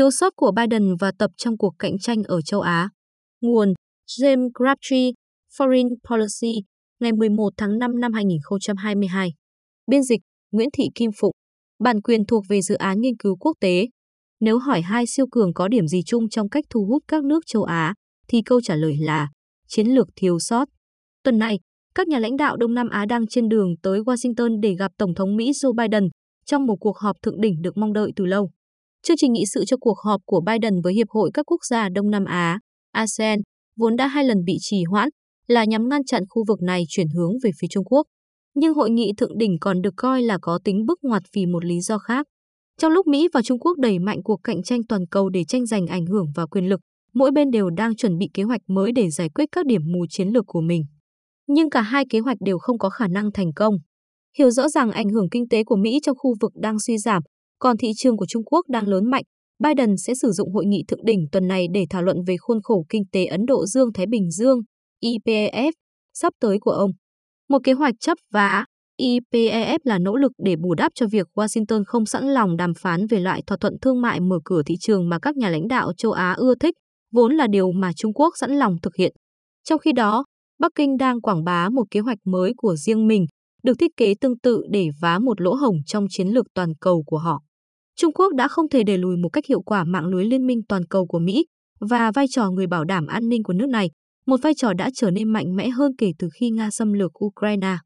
Thiếu sót của Biden và tập trong cuộc cạnh tranh ở châu Á. Nguồn James Crabtree, Foreign Policy, ngày 11 tháng 5 năm 2022. Biên dịch Nguyễn Thị Kim Phụng. Bản quyền thuộc về dự án nghiên cứu quốc tế. Nếu hỏi hai siêu cường có điểm gì chung trong cách thu hút các nước châu Á, thì câu trả lời là chiến lược thiếu sót. Tuần này, các nhà lãnh đạo Đông Nam Á đang trên đường tới Washington để gặp Tổng thống Mỹ Joe Biden trong một cuộc họp thượng đỉnh được mong đợi từ lâu. Chương trình nghị sự cho cuộc họp của Biden với Hiệp hội các quốc gia Đông Nam Á, ASEAN, vốn đã hai lần bị trì hoãn, là nhằm ngăn chặn khu vực này chuyển hướng về phía Trung Quốc. Nhưng hội nghị thượng đỉnh còn được coi là có tính bước ngoặt vì một lý do khác. Trong lúc Mỹ và Trung Quốc đẩy mạnh cuộc cạnh tranh toàn cầu để tranh giành ảnh hưởng và quyền lực, mỗi bên đều đang chuẩn bị kế hoạch mới để giải quyết các điểm mù chiến lược của mình. Nhưng cả hai kế hoạch đều không có khả năng thành công. Hiểu rõ rằng ảnh hưởng kinh tế của Mỹ trong khu vực đang suy giảm, còn thị trường của Trung Quốc đang lớn mạnh, Biden sẽ sử dụng hội nghị thượng đỉnh tuần này để thảo luận về khuôn khổ kinh tế Ấn Độ Dương-Thái Bình Dương, IPEF, sắp tới của ông. Một kế hoạch chấp vá, IPEF là nỗ lực để bù đắp cho việc Washington không sẵn lòng đàm phán về loại thỏa thuận thương mại mở cửa thị trường mà các nhà lãnh đạo châu Á ưa thích, vốn là điều mà Trung Quốc sẵn lòng thực hiện. Trong khi đó, Bắc Kinh đang quảng bá một kế hoạch mới của riêng mình, được thiết kế tương tự để vá một lỗ hổng trong chiến lược toàn cầu của họ. Trung Quốc đã không thể đẩy lùi một cách hiệu quả mạng lưới liên minh toàn cầu của Mỹ và vai trò người bảo đảm an ninh của nước này, một vai trò đã trở nên mạnh mẽ hơn kể từ khi Nga xâm lược Ukraine.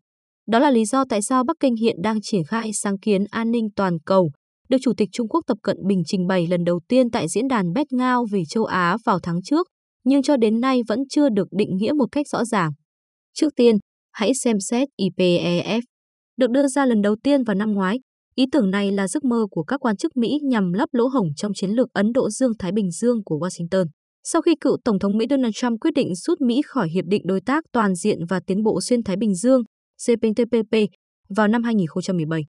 Đó là lý do tại sao Bắc Kinh hiện đang triển khai sáng kiến an ninh toàn cầu, được Chủ tịch Trung Quốc Tập Cận Bình trình bày lần đầu tiên tại diễn đàn Bét Ngao về châu Á vào tháng trước, nhưng cho đến nay vẫn chưa được định nghĩa một cách rõ ràng. Trước tiên, hãy xem xét IPEF. Được đưa ra lần đầu tiên vào năm ngoái, ý tưởng này là giấc mơ của các quan chức Mỹ nhằm lấp lỗ hổng trong chiến lược Ấn Độ Dương-Thái Bình Dương của Washington. Sau khi cựu Tổng thống Mỹ Donald Trump quyết định rút Mỹ khỏi Hiệp định Đối tác Toàn diện và Tiến bộ Xuyên Thái Bình Dương, CPTPP, vào năm 2017.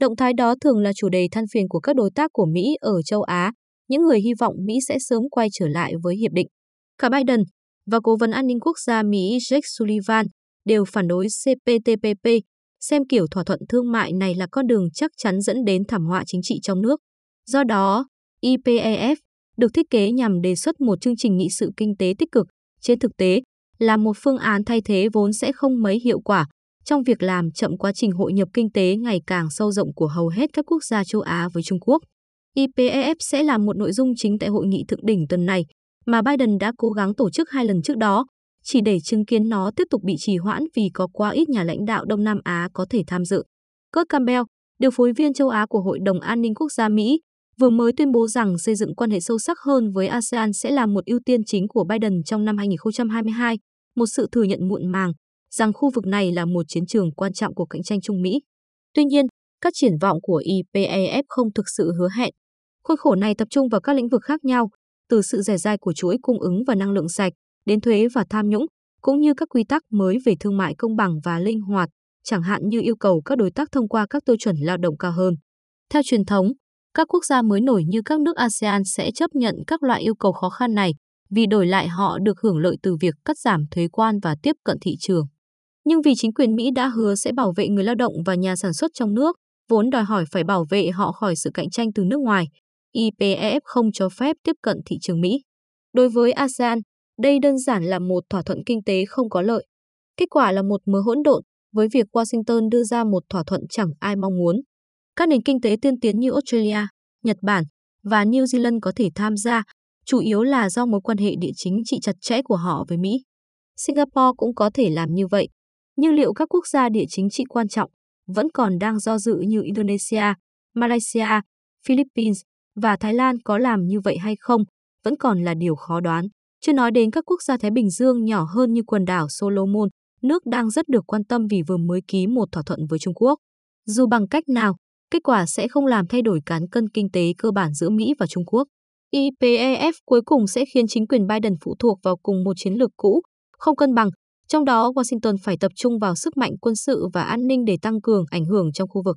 Động thái đó thường là chủ đề than phiền của các đối tác của Mỹ ở châu Á, những người hy vọng Mỹ sẽ sớm quay trở lại với hiệp định. Cả Biden và Cố vấn An ninh Quốc gia Mỹ Jake Sullivan đều phản đối CPTPP, xem kiểu thỏa thuận thương mại này là con đường chắc chắn dẫn đến thảm họa chính trị trong nước. Do đó, IPEF được thiết kế nhằm đề xuất một chương trình nghị sự kinh tế tích cực, trên thực tế là một phương án thay thế vốn sẽ không mấy hiệu quả trong việc làm chậm quá trình hội nhập kinh tế ngày càng sâu rộng của hầu hết các quốc gia châu Á với Trung Quốc. IPEF sẽ là một nội dung chính tại hội nghị thượng đỉnh tuần này, mà Biden đã cố gắng tổ chức hai lần trước đó, chỉ để chứng kiến nó tiếp tục bị trì hoãn vì có quá ít nhà lãnh đạo Đông Nam Á có thể tham dự. Kurt Campbell, điều phối viên châu Á của Hội đồng An ninh Quốc gia Mỹ, vừa mới tuyên bố rằng xây dựng quan hệ sâu sắc hơn với ASEAN sẽ là một ưu tiên chính của Biden trong năm 2022, một sự thừa nhận muộn màng rằng khu vực này là một chiến trường quan trọng của cạnh tranh Trung Mỹ. Tuy nhiên, các triển vọng của IPEF không thực sự hứa hẹn. Khuôn khổ này tập trung vào các lĩnh vực khác nhau, từ sự rẻ dai của chuỗi cung ứng và năng lượng sạch đến thuế và tham nhũng, cũng như các quy tắc mới về thương mại công bằng và linh hoạt, chẳng hạn như yêu cầu các đối tác thông qua các tiêu chuẩn lao động cao hơn. Theo truyền thống, các quốc gia mới nổi như các nước ASEAN sẽ chấp nhận các loại yêu cầu khó khăn này vì đổi lại họ được hưởng lợi từ việc cắt giảm thuế quan và tiếp cận thị trường. Nhưng vì chính quyền Mỹ đã hứa sẽ bảo vệ người lao động và nhà sản xuất trong nước, vốn đòi hỏi phải bảo vệ họ khỏi sự cạnh tranh từ nước ngoài, IPEF không cho phép tiếp cận thị trường Mỹ. Đối với ASEAN, đây đơn giản là một thỏa thuận kinh tế không có lợi. Kết quả là một mớ hỗn độn với việc Washington đưa ra một thỏa thuận chẳng ai mong muốn. Các nền kinh tế tiên tiến như Australia, Nhật Bản và New Zealand có thể tham gia, chủ yếu là do mối quan hệ địa chính trị chặt chẽ của họ với Mỹ. Singapore cũng có thể làm như vậy, nhưng liệu các quốc gia địa chính trị quan trọng vẫn còn đang do dự như Indonesia, Malaysia, Philippines và Thái Lan có làm như vậy hay không vẫn còn là điều khó đoán. Chưa nói đến các quốc gia Thái Bình Dương nhỏ hơn như quần đảo Solomon, nước đang rất được quan tâm vì vừa mới ký một thỏa thuận với Trung Quốc. Dù bằng cách nào, kết quả sẽ không làm thay đổi cán cân kinh tế cơ bản giữa Mỹ và Trung Quốc. IPEF cuối cùng sẽ khiến chính quyền Biden phụ thuộc vào cùng một chiến lược cũ, không cân bằng, trong đó Washington phải tập trung vào sức mạnh quân sự và an ninh để tăng cường ảnh hưởng trong khu vực.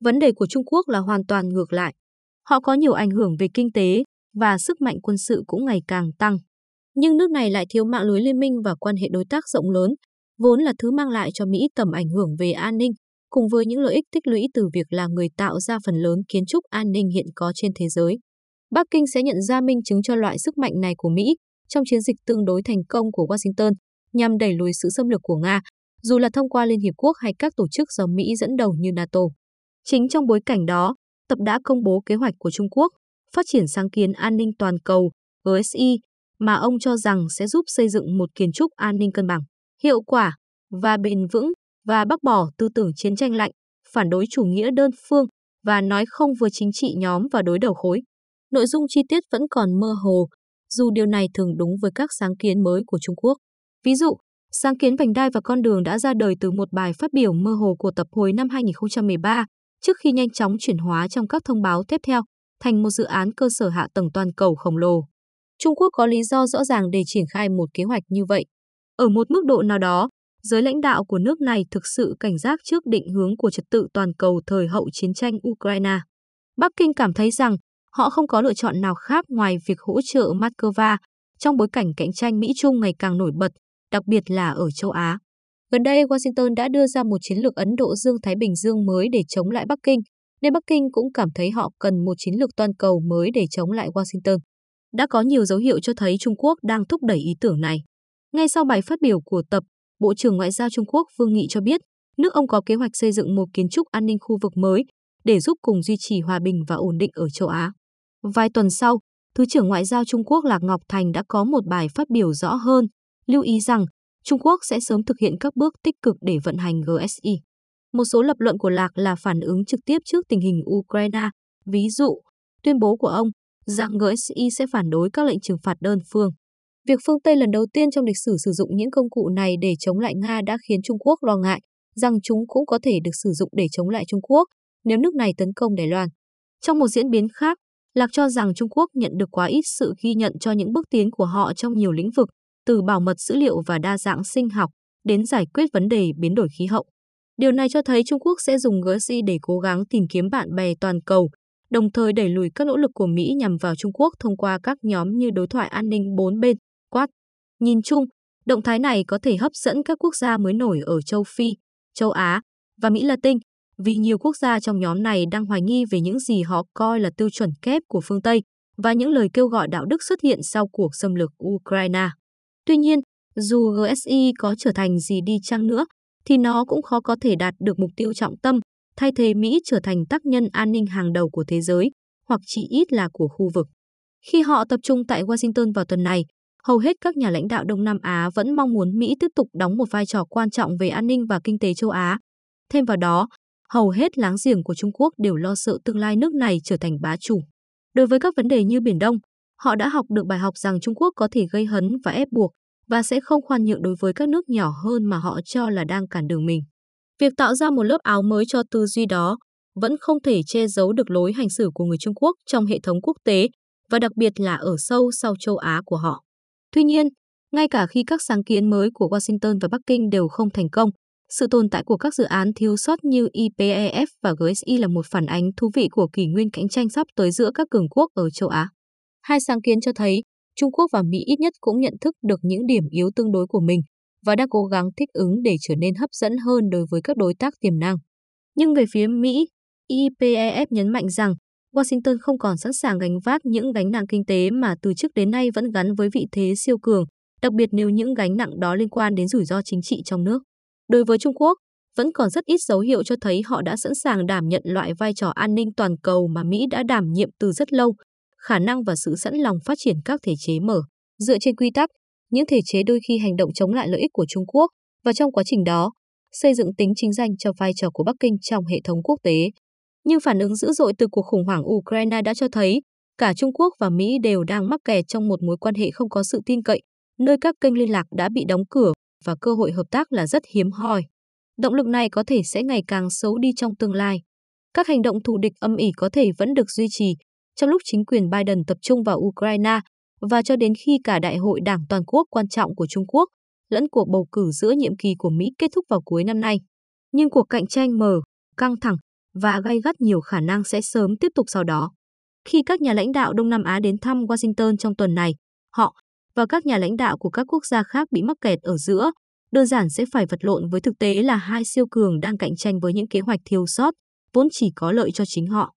Vấn đề của Trung Quốc là hoàn toàn ngược lại. Họ có nhiều ảnh hưởng về kinh tế và sức mạnh quân sự cũng ngày càng tăng. Nhưng nước này lại thiếu mạng lưới liên minh và quan hệ đối tác rộng lớn, vốn là thứ mang lại cho Mỹ tầm ảnh hưởng về an ninh, cùng với những lợi ích tích lũy từ việc là người tạo ra phần lớn kiến trúc an ninh hiện có trên thế giới. Bắc Kinh sẽ nhận ra minh chứng cho loại sức mạnh này của Mỹ trong chiến dịch tương đối thành công của Washington nhằm đẩy lùi sự xâm lược của Nga, dù là thông qua Liên Hiệp Quốc hay các tổ chức do Mỹ dẫn đầu như NATO. Chính trong bối cảnh đó, Tập đã công bố kế hoạch của Trung Quốc phát triển sáng kiến an ninh toàn cầu GSI mà ông cho rằng sẽ giúp xây dựng một kiến trúc an ninh cân bằng, hiệu quả và bền vững và bác bỏ tư tưởng chiến tranh lạnh, phản đối chủ nghĩa đơn phương và nói không với chính trị nhóm và đối đầu khối. Nội dung chi tiết vẫn còn mơ hồ, dù điều này thường đúng với các sáng kiến mới của Trung Quốc. Ví dụ, sáng kiến vành đai và con đường đã ra đời từ một bài phát biểu mơ hồ của tập hồi năm 2013, trước khi nhanh chóng chuyển hóa trong các thông báo tiếp theo thành một dự án cơ sở hạ tầng toàn cầu khổng lồ. Trung Quốc có lý do rõ ràng để triển khai một kế hoạch như vậy. Ở một mức độ nào đó, giới lãnh đạo của nước này thực sự cảnh giác trước định hướng của trật tự toàn cầu thời hậu chiến tranh Ukraine. Bắc Kinh cảm thấy rằng họ không có lựa chọn nào khác ngoài việc hỗ trợ Moscow trong bối cảnh cạnh tranh Mỹ-Trung ngày càng nổi bật, đặc biệt là ở châu Á. Gần đây, Washington đã đưa ra một chiến lược Ấn Độ Dương-Thái Bình Dương mới để chống lại Bắc Kinh, nên Bắc Kinh cũng cảm thấy họ cần một chiến lược toàn cầu mới để chống lại Washington. Đã có nhiều dấu hiệu cho thấy Trung Quốc đang thúc đẩy ý tưởng này. Ngay sau bài phát biểu của tập, Bộ trưởng Ngoại giao Trung Quốc Vương Nghị cho biết, nước ông có kế hoạch xây dựng một kiến trúc an ninh khu vực mới để giúp cùng duy trì hòa bình và ổn định ở châu Á. Vài tuần sau, Thứ trưởng Ngoại giao Trung Quốc Lạc Ngọc Thành đã có một bài phát biểu rõ hơn, lưu ý rằng Trung Quốc sẽ sớm thực hiện các bước tích cực để vận hành GSI. Một số lập luận của Lạc là phản ứng trực tiếp trước tình hình Ukraine, ví dụ, tuyên bố của ông rằng GSI sẽ phản đối các lệnh trừng phạt đơn phương. Việc phương Tây lần đầu tiên trong lịch sử sử dụng những công cụ này để chống lại Nga đã khiến Trung Quốc lo ngại rằng chúng cũng có thể được sử dụng để chống lại Trung Quốc nếu nước này tấn công Đài Loan. Trong một diễn biến khác, Lạc cho rằng Trung Quốc nhận được quá ít sự ghi nhận cho những bước tiến của họ trong nhiều lĩnh vực, từ bảo mật dữ liệu và đa dạng sinh học đến giải quyết vấn đề biến đổi khí hậu. Điều này cho thấy Trung Quốc sẽ dùng GSI để cố gắng tìm kiếm bạn bè toàn cầu, đồng thời đẩy lùi các nỗ lực của Mỹ nhằm vào Trung Quốc thông qua các nhóm như đối thoại an ninh bốn bên, Quad. Nhìn chung, động thái này có thể hấp dẫn các quốc gia mới nổi ở châu Phi, châu Á và Mỹ Latin, vì nhiều quốc gia trong nhóm này đang hoài nghi về những gì họ coi là tiêu chuẩn kép của phương Tây và những lời kêu gọi đạo đức xuất hiện sau cuộc xâm lược Ukraine. Tuy nhiên, dù GSI có trở thành gì đi chăng nữa, thì nó cũng khó có thể đạt được mục tiêu trọng tâm, thay thế Mỹ trở thành tác nhân an ninh hàng đầu của thế giới, hoặc chỉ ít là của khu vực. Khi họ tập trung tại Washington vào tuần này, hầu hết các nhà lãnh đạo Đông Nam Á vẫn mong muốn Mỹ tiếp tục đóng một vai trò quan trọng về an ninh và kinh tế châu Á. Thêm vào đó, hầu hết láng giềng của Trung Quốc đều lo sợ tương lai nước này trở thành bá chủ. Đối với các vấn đề như Biển Đông, họ đã học được bài học rằng Trung Quốc có thể gây hấn và ép buộc và sẽ không khoan nhượng đối với các nước nhỏ hơn mà họ cho là đang cản đường mình. Việc tạo ra một lớp áo mới cho tư duy đó vẫn không thể che giấu được lối hành xử của người Trung Quốc trong hệ thống quốc tế và đặc biệt là ở sâu sau châu Á của họ. Tuy nhiên, ngay cả khi các sáng kiến mới của Washington và Bắc Kinh đều không thành công, sự tồn tại của các dự án thiếu sót như IPEF và GSI là một phản ánh thú vị của kỷ nguyên cạnh tranh sắp tới giữa các cường quốc ở châu Á. Hai sáng kiến cho thấy Trung Quốc và Mỹ ít nhất cũng nhận thức được những điểm yếu tương đối của mình và đang cố gắng thích ứng để trở nên hấp dẫn hơn đối với các đối tác tiềm năng. Nhưng về phía Mỹ, IPEF nhấn mạnh rằng Washington không còn sẵn sàng gánh vác những gánh nặng kinh tế mà từ trước đến nay vẫn gắn với vị thế siêu cường, đặc biệt nếu những gánh nặng đó liên quan đến rủi ro chính trị trong nước. Đối với Trung Quốc, vẫn còn rất ít dấu hiệu cho thấy họ đã sẵn sàng đảm nhận loại vai trò an ninh toàn cầu mà Mỹ đã đảm nhiệm từ rất lâu, khả năng và sự sẵn lòng phát triển các thể chế mở. Dựa trên quy tắc, những thể chế đôi khi hành động chống lại lợi ích của Trung Quốc và trong quá trình đó, xây dựng tính chính danh cho vai trò của Bắc Kinh trong hệ thống quốc tế. Nhưng phản ứng dữ dội từ cuộc khủng hoảng Ukraine đã cho thấy cả Trung Quốc và Mỹ đều đang mắc kẹt trong một mối quan hệ không có sự tin cậy, nơi các kênh liên lạc đã bị đóng cửa và cơ hội hợp tác là rất hiếm hoi. Động lực này có thể sẽ ngày càng xấu đi trong tương lai. Các hành động thù địch âm ỉ có thể vẫn được duy trì trong lúc chính quyền Biden tập trung vào Ukraine và cho đến khi cả đại hội đảng toàn quốc quan trọng của Trung Quốc lẫn cuộc bầu cử giữa nhiệm kỳ của Mỹ kết thúc vào cuối năm nay. Nhưng cuộc cạnh tranh mở, căng thẳng và gay gắt nhiều khả năng sẽ sớm tiếp tục sau đó. Khi các nhà lãnh đạo Đông Nam Á đến thăm Washington trong tuần này, họ và các nhà lãnh đạo của các quốc gia khác bị mắc kẹt ở giữa, đơn giản sẽ phải vật lộn với thực tế là hai siêu cường đang cạnh tranh với những kế hoạch thiếu sót, vốn chỉ có lợi cho chính họ.